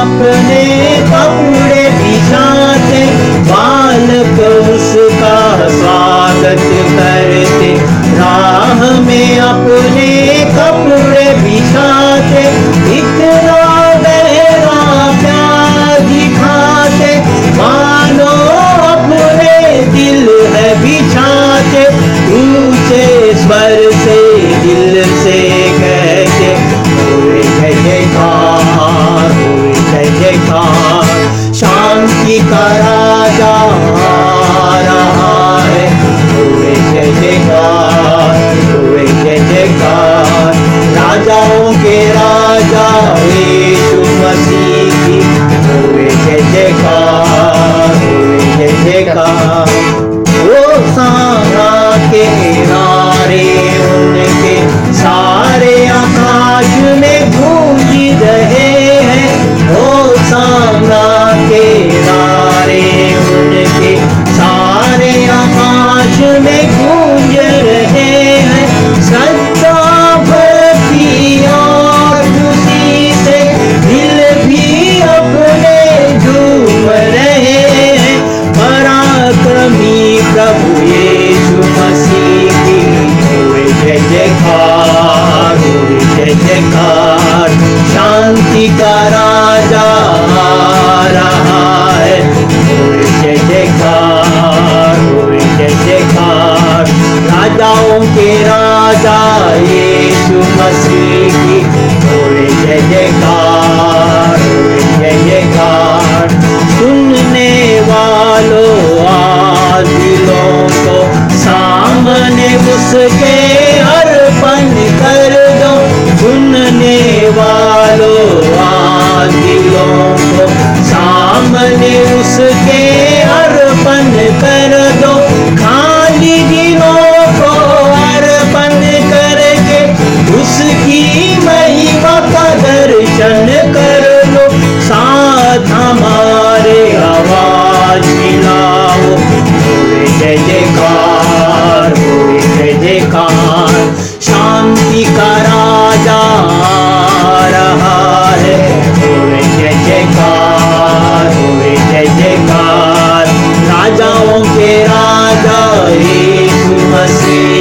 अपने कपड़े बिछाते बालक उसका स्वागत करते। राह में अपने कपड़े बिछाते Oh. अर्पण कर दो, सुनने वालों दिलों को। सामने उसके अर्पण कर दो, खाली दिलों को अर्पण करके। उसकी महिमा का दर्शन कर लो, साथ हमारे आवाज़ मिलाओ जय जयकार। see.